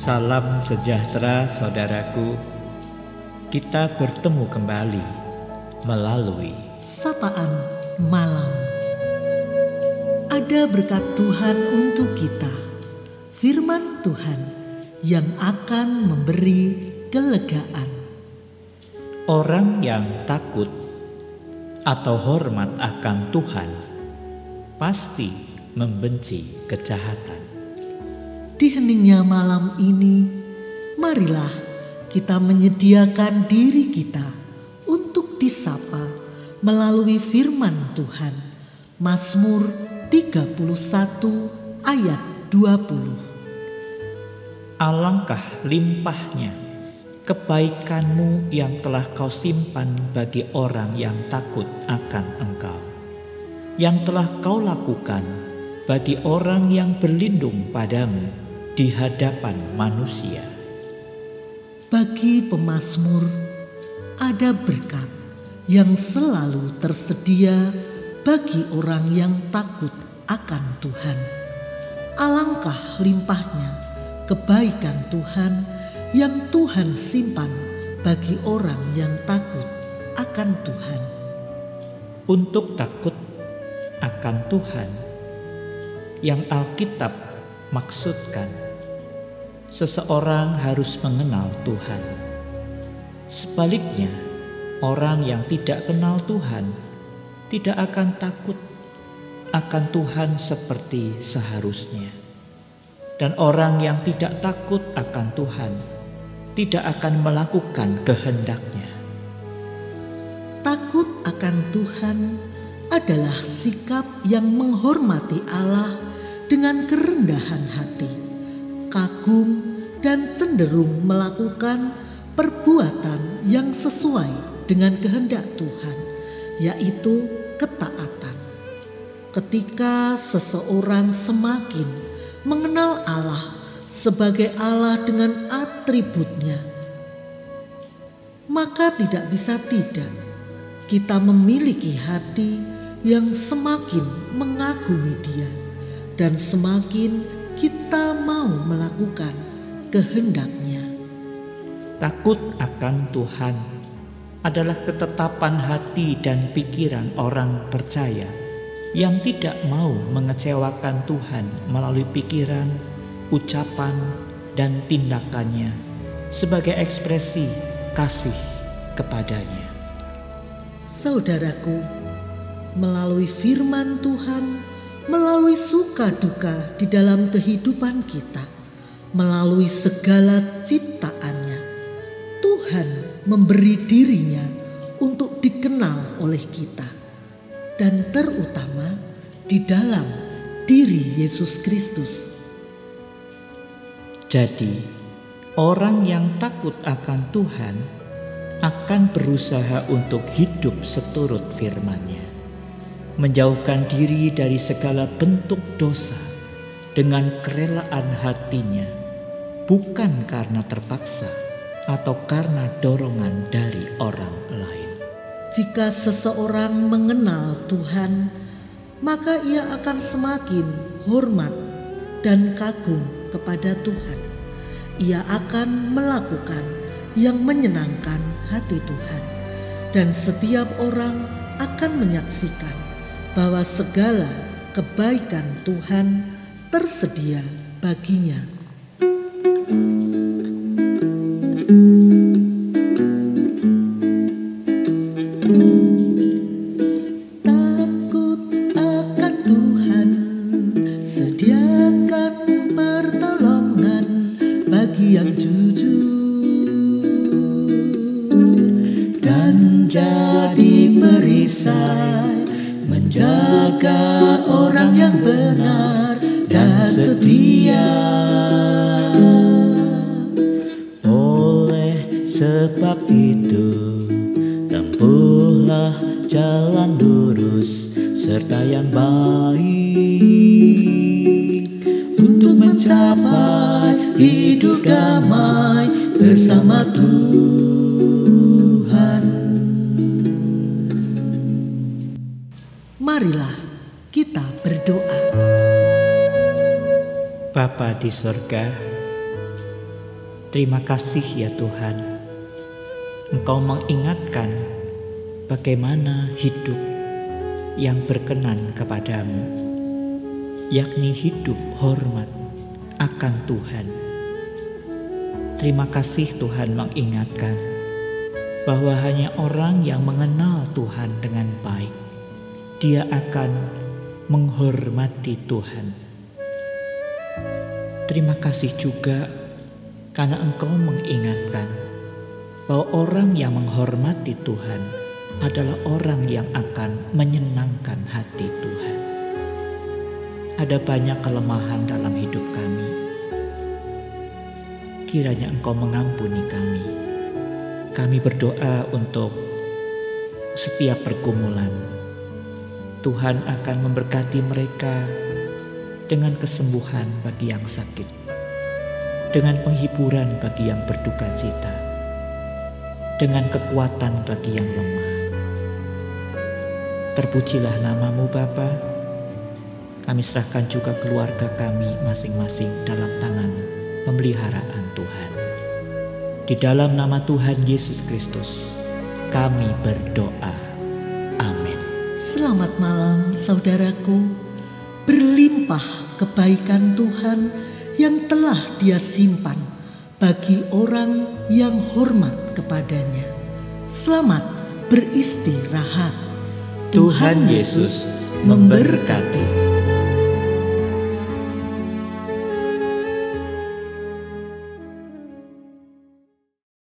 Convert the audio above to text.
Salam sejahtera saudaraku. Kita bertemu kembali melalui sapaan malam. Ada berkat Tuhan untuk kita. Firman Tuhan yang akan memberi kelegaan. orang yang takut atau hormat akan Tuhan pasti membenci kejahatan. Di heningnya malam ini, marilah kita menyediakan diri kita untuk disapa melalui firman Tuhan. Mazmur 31 ayat 20. Alangkah limpahnya kebaikanmu yang telah kau simpan bagi orang yang takut akan engkau. Yang telah kau lakukan bagi orang yang berlindung padamu di hadapan manusia. Bagi pemazmur ada berkat yang selalu tersedia bagi orang yang takut akan Tuhan. Alangkah limpahnya kebaikan Tuhan yang Tuhan simpan bagi orang yang takut akan Tuhan. Untuk takut akan Tuhan yang Alkitab maksudkan, seseorang harus mengenal Tuhan. Sebaliknya, orang yang tidak kenal Tuhan tidak akan takut akan Tuhan seperti seharusnya. Dan orang yang tidak takut akan Tuhan tidak akan melakukan kehendaknya. Takut akan Tuhan adalah sikap yang menghormati Allah dengan kerendahan hati, kagum, dan cenderung melakukan perbuatan yang sesuai dengan kehendak Tuhan, yaitu ketaatan. Ketika seseorang semakin mengenal Allah sebagai Allah dengan atributnya, maka tidak bisa tidak kita memiliki hati yang semakin mengagumi Dia, dan semakin kita mau melakukan kehendaknya. Takut akan Tuhan adalah ketetapan hati dan pikiran orang percaya yang tidak mau mengecewakan Tuhan melalui pikiran, ucapan, dan tindakannya sebagai ekspresi kasih kepadanya. Saudaraku, melalui firman Tuhan, melalui suka duka di dalam kehidupan kita, melalui segala ciptaannya, Tuhan memberi dirinya untuk dikenal oleh kita, dan terutama di dalam diri Yesus Kristus. Jadi, orang yang takut akan Tuhan akan berusaha untuk hidup seturut firman-Nya, menjauhkan diri dari segala bentuk dosa dengan kerelaan hatinya, bukan karena terpaksa atau karena dorongan dari orang lain. Jika seseorang mengenal Tuhan, maka ia akan semakin hormat dan kagum kepada Tuhan. Ia akan melakukan yang menyenangkan hati Tuhan, dan setiap orang akan menyaksikan bahwa segala kebaikan Tuhan tersedia baginya. Menjaga orang yang benar dan setia. Oleh sebab itu, tempuhlah jalan lurus serta yang baik untuk mencapai hidup damai bersama Tuhan. Marilah kita berdoa. Bapa di sorga, Terima kasih ya Tuhan. Engkau mengingatkan bagaimana hidup yang berkenan kepadamu, yakni hidup hormat akan Tuhan. Terima kasih Tuhan mengingatkan bahwa hanya orang yang mengenal Tuhan dengan baik, dia akan menghormati Tuhan. Terima kasih juga karena Engkau mengingatkan bahwa orang yang menghormati Tuhan adalah orang yang akan menyenangkan hati Tuhan. Ada banyak kelemahan dalam hidup kami. Kiranya Engkau mengampuni kami. Kami berdoa untuk setiap pergumulan. Tuhan akan memberkati mereka dengan kesembuhan bagi yang sakit, dengan penghiburan bagi yang berduka cita, dengan kekuatan bagi yang lemah. Terpujilah namamu Bapa. Kami serahkan juga keluarga kami masing-masing dalam tangan pemeliharaan Tuhan. Di dalam nama Tuhan Yesus Kristus, kami berdoa. Selamat malam saudaraku, berlimpah kebaikan Tuhan yang telah Dia simpan bagi orang yang hormat kepadanya. Selamat beristirahat. Tuhan Yesus memberkati.